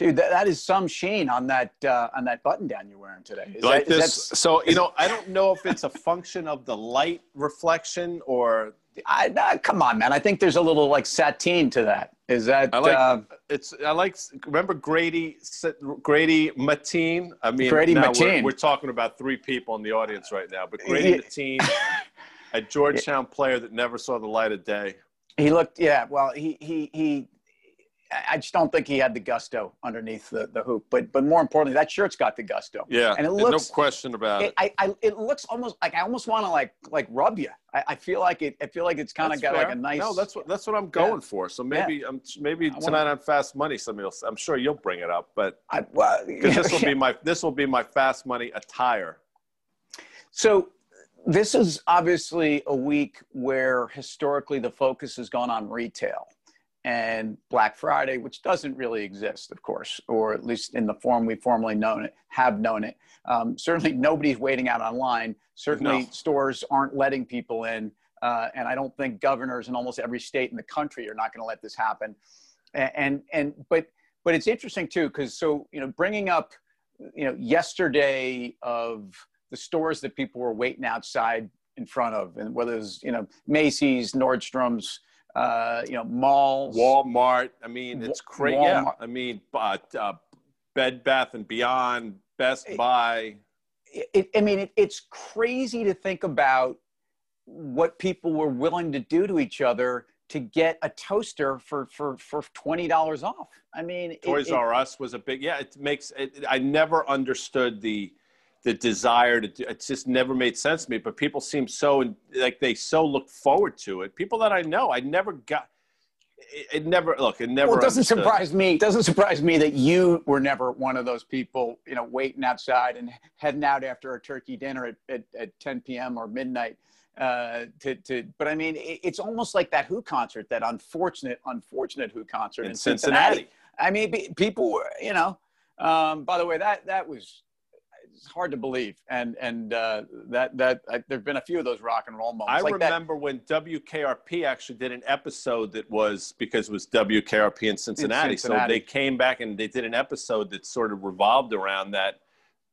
Dude, that, that is some sheen on that uh, on that button down you're wearing today. Is like that, this. is that- so you know, I don't know if it's a function of the light reflection or I, nah, come on, man. I think there's a little like sateen to that. Is that I like uh, it's. I like. Remember Grady Grady Mateen? I mean, Grady now Mateen. We're, we're talking about three people in the audience right now, but Grady Yeah. Mateen, a Georgetown player that never saw the light of day. he looked? Yeah. Well, he he he. I- just don't think he had the gusto underneath the, the hoop. But but more importantly, that shirt's got the gusto. Yeah, And it looks no question about it. It, I, I, it looks almost like I almost want to like like rub you. I, I feel like it. I feel like it's kind of got like a nice. No, that's what that's what I'm going for. So maybe I'm maybe wanna- tonight on Fast Money, somebody else. I'm sure you'll bring it up, but I, well, because this will be my this will be my Fast Money attire. So this is obviously a week where historically the focus has gone on retail and Black Friday, which doesn't really exist, of course, or at least in the form we formerly known it, have known it. Um, certainly, nobody's waiting out online. Certainly, No. stores aren't letting people in, uh, and I don't think governors in almost every state in the country are not going to let this happen. And and, and but but it's interesting too because so you know bringing up you know yesterday of the stores that people were waiting outside in front of, and whether it's you know Macy's, Nordstrom's, uh, you know malls, Walmart. I mean, it's crazy. Yeah. I mean, but uh, Bed Bath and Beyond, Best It- Buy. It, I mean, it, it's crazy to think about what people were willing to do to each other to get a toaster for for for twenty dollars off. I mean, Toys R Us was a big. Yeah, it makes. It, I never understood the the desire to. Do, it just never made sense to me. But people seem so like they so look forward to it. People that I know, I never got. It, it never look. It never. well, it doesn't understood. surprise me. It doesn't surprise me that you were never one of those people, you know, waiting outside and heading out after a turkey dinner at, at, at 10 p.m. or midnight. Uh, to, to, but I mean, it, it's almost like that Who concert, that unfortunate, unfortunate Who concert in, in Cincinnati. Cincinnati. I mean, pe- people were, you know, um, by the way, that, that was, it's hard to believe. And, and, uh, that, that, uh, there've been a few of those rock and roll moments I like that. remember when WKRP actually did an episode that was because it was WKRP in Cincinnati. Cincinnati. So they came back and they did an episode that sort of revolved around that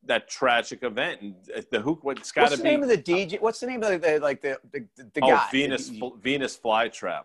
that tragic event. And the Who, what's got What's to the name of the DJ? What's the name of the, the like the, the, the oh guy? Venus Venus Flytrap.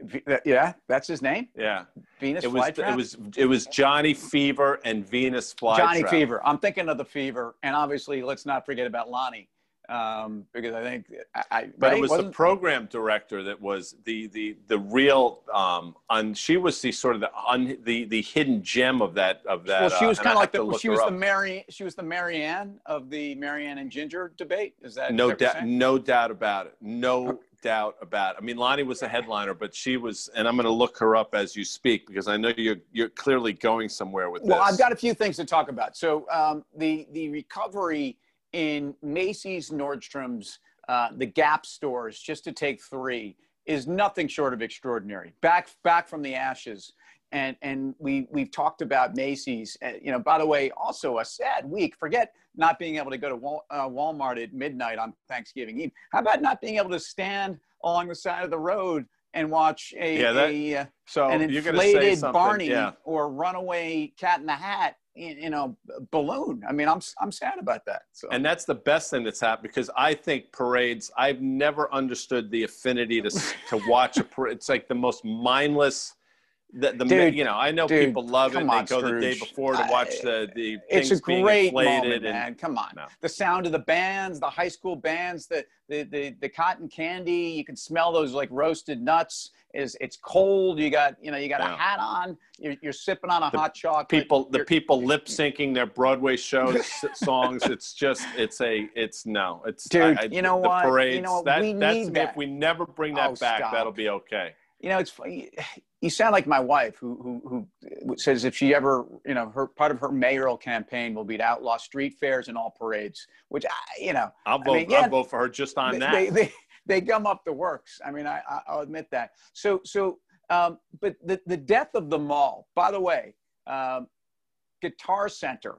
V- uh, yeah, that's his name. Yeah, Venus it was Flytrap? it was it was Johnny Fever and Venus Flytrap. Johnny Fever. I'm thinking of the Fever, and obviously, let's not forget about Loni, um, because I think I, I But it was the program director that was the the the real um she was the sort of the un, the the hidden gem of that of that well, she uh, was and kind of like the she was the. Mary she was the Mary Ann of the Mary Ann and Ginger debate. Is that no is that what you're doubt no doubt about it no doubt about it i mean Loni was a headliner but she was and i'm going to look her up as you speak because i know you're you're clearly going somewhere with Well, this I've got a few things to talk about. So um, the the recovery in Macy's, Nordstrom's, uh, the Gap stores, just to take three, is nothing short of extraordinary. Back back from the ashes, and and we we've talked about Macy's. Uh, you know, by the way, also a sad week. Forget not being able to go to Wal- uh, Walmart at midnight on Thanksgiving Eve. How about not being able to stand along the side of the road and watch a, Yeah, that- a uh, so an you're going to say inflated Barney yeah or runaway Cat in the Hat, you know, balloon. I mean, I'm I'm sad about that. So and that's the best thing that's happened because I think parades. I've never understood the affinity to to watch a parade. It's like the most mindless. The, the Dude, you know I know dude, people love it. come They on, go the day before to watch eh, the the it's a great inflated moment, and man. Come on, No. the sound of the bands, the high school bands, the the the, the cotton candy. You can smell those like roasted nuts. Is it's cold? You got you know you got Yeah. a hat on. You're, you're sipping on a The hot chocolate. people the people lip syncing their Broadway shows songs. It's just it's a it's no it's Dude, I, I- you know the what? You Parades, know what? that, We that's need me. that. If we never bring that Oh, back, stop. that'll be okay. You know, it's funny. You sound like my wife, who who who says if she ever, you know, her part of her mayoral campaign will be to outlaw street fairs and all parades. Which I, you know, I'll vote. mean, yeah, I'll vote for her just on they, that. They, they they gum up the works. I mean, I I- I'll admit that. So so, um, but the the death of the mall. By the way, um, Guitar Center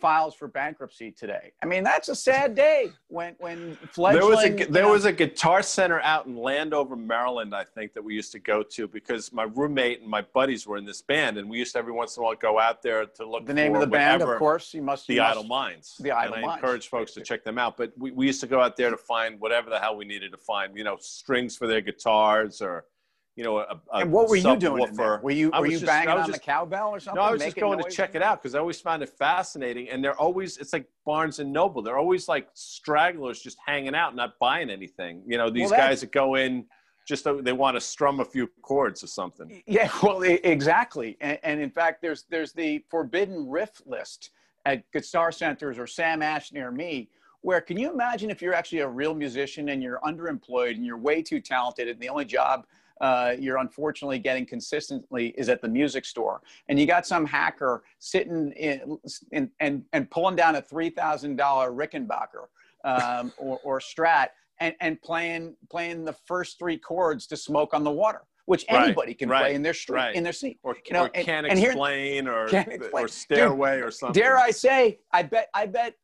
files for bankruptcy today. I mean, that's a sad day when when fledgling. There was a there know, was a guitar center out in Landover, Maryland, I think that we used to go to because my roommate and my buddies were in this band, and we used to every once in a while go out there to look. The name of the band, of course, you must. The you Idle Minds. The Idle and Minds. I encourage folks to check them out. But we, we used to go out there to find whatever the hell we needed to find. You know, strings for their guitars or you know, a, a and what were you doing? Were you were you just, banging on just, the cowbell or something? No, I was just going to check it out because I always found it fascinating. And they're always it's like Barnes and Noble. They're always like stragglers just hanging out, not buying anything. You know, these well, guys that go in just they want to strum a few chords or something. Yeah, well, exactly. And, and in fact, there's there's the forbidden riff list at guitar centers or Sam Ash near me where can you imagine if you're actually a real musician and you're underemployed and you're way too talented and the only job uh, you're unfortunately getting consistently is at the music store. And you got some hacker sitting in, in and, and pulling down a $3,000 Rickenbacker um, or, or Strat and, and playing, playing the first three chords to smoke on the water which anybody right, can right, play in their street, right. in their seat. Or, you know, or can't, and, explain, or, can't explain or stairway Dude, or something. Dare I say, I bet, I bet,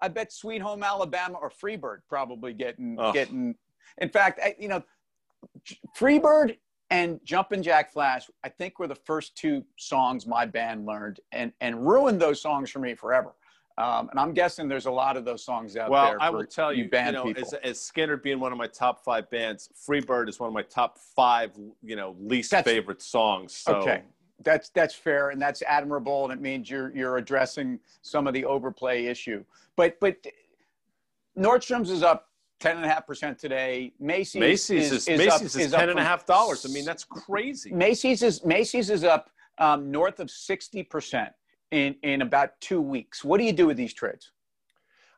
I bet Sweet Home Alabama or Freebird probably getting, oh. getting. In fact, I, you know, Freebird and Jumpin' Jack Flash, I think were the first two songs my band learned and, and ruined those songs for me forever. Um, and I'm guessing there's a lot of those songs out well, there. Well, I will tell you, band you know. As, as Skynyrd being one of my top five bands, Freebird is one of my top five, you know, least that's, favorite songs. So. Okay, that's that's fair and that's admirable, and it means you're you're addressing some of the overplay issue. But but Nordstrom's is up ten and a half percent today. Macy's, Macy's is, is, is Macy's up, is, is ten and a half dollars. I mean, that's crazy. Macy's is Macy's is up um, north of sixty percent in in about two weeks. What do you do with these trades?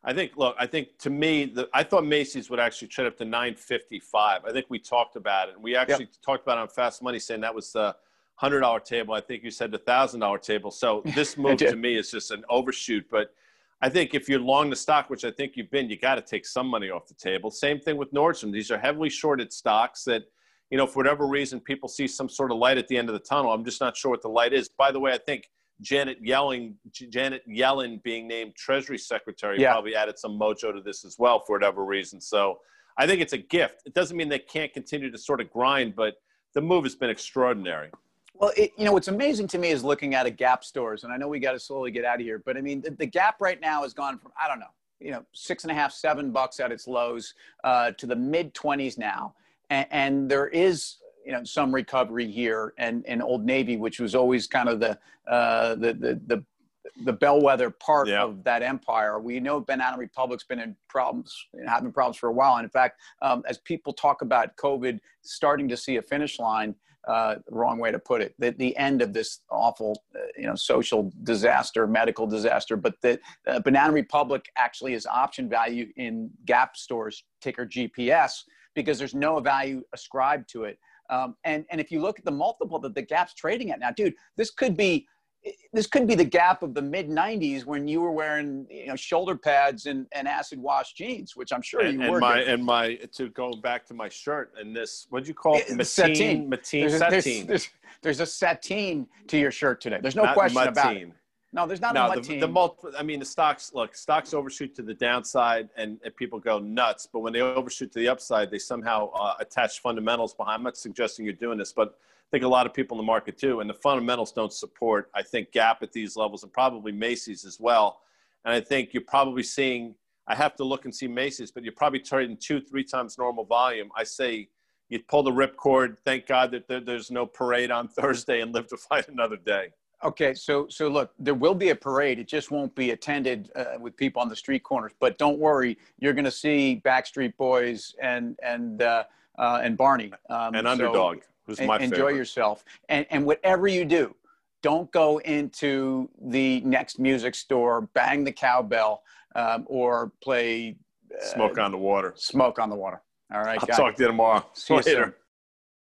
I think. Look, I think to me, the, I thought Macy's would actually trade up to nine fifty five. I think we talked about it, and we actually yep. talked about it on Fast Money, saying that was the hundred dollar table. I think you said the thousand dollar table. So this move to me is just an overshoot, but I think if you're long the stock, which I think you've been, you got to take some money off the table. Same thing with Nordstrom. These are heavily shorted stocks that, you know, for whatever reason, people see some sort of light at the end of the tunnel. I'm just not sure what the light is. By the way, I think Janet Yellen, Janet Yellen being named Treasury Secretary yeah. probably added some mojo to this as well for whatever reason. So I think it's a gift. It doesn't mean they can't continue to sort of grind, but the move has been extraordinary. Well, it, you know, what's amazing to me is looking at a Gap stores, and I know we got to slowly get out of here, but I mean, the, the, Gap right now has gone from, I don't know, you know, six and a half, seven bucks at its lows uh, to the mid 20s now. And, and, there is, you know, some recovery here and, and Old Navy, which was always kind of the, uh, the, the, the, the bellwether part yeah. of that empire. We know Banana Republic's been in problems, having problems for a while. And in fact, um, as people talk about COVID starting to see a finish line, uh, wrong way to put it, the, the end of this awful, uh, you know, social disaster, medical disaster. But the uh, Banana Republic actually is option value in Gap stores, ticker GPS, because there's no value ascribed to it. Um, and, and if you look at the multiple that the Gap's trading at now, dude, this could be this could be the gap of the mid 90s when you were wearing you know shoulder pads and, and acid wash jeans which i'm sure and, you and were my and my to go back to my shirt and this what do you call it, it sateen. Sateen there's, sateen. There's, there's, there's, a sateen to your shirt today. There's no Not question Mateen. about it no there's not no, a the, the multi, i mean the stocks look stocks overshoot to the downside and, and people go nuts but when they overshoot to the upside they somehow uh, attach fundamentals behind i'm not suggesting you're doing this but I think a lot of people in the market too, and the fundamentals don't support. I think Gap at these levels, and probably Macy's as well. And I think you're probably seeing. I have to look and see Macy's, but you're probably trading two, three times normal volume. I say you pull the ripcord. Thank God that there, there's no parade on Thursday, and live to fight another day. Okay, so so look, there will be a parade. It just won't be attended uh, with people on the street corners. But don't worry, you're going to see Backstreet Boys and and uh, uh, and Barney um, and Underdog. So, Who's my favorite. enjoy favorite. yourself and and whatever you do don't go into the next music store bang the cowbell um, or play uh, smoke on the water smoke on the water all right i'll talk to you tomorrow see you later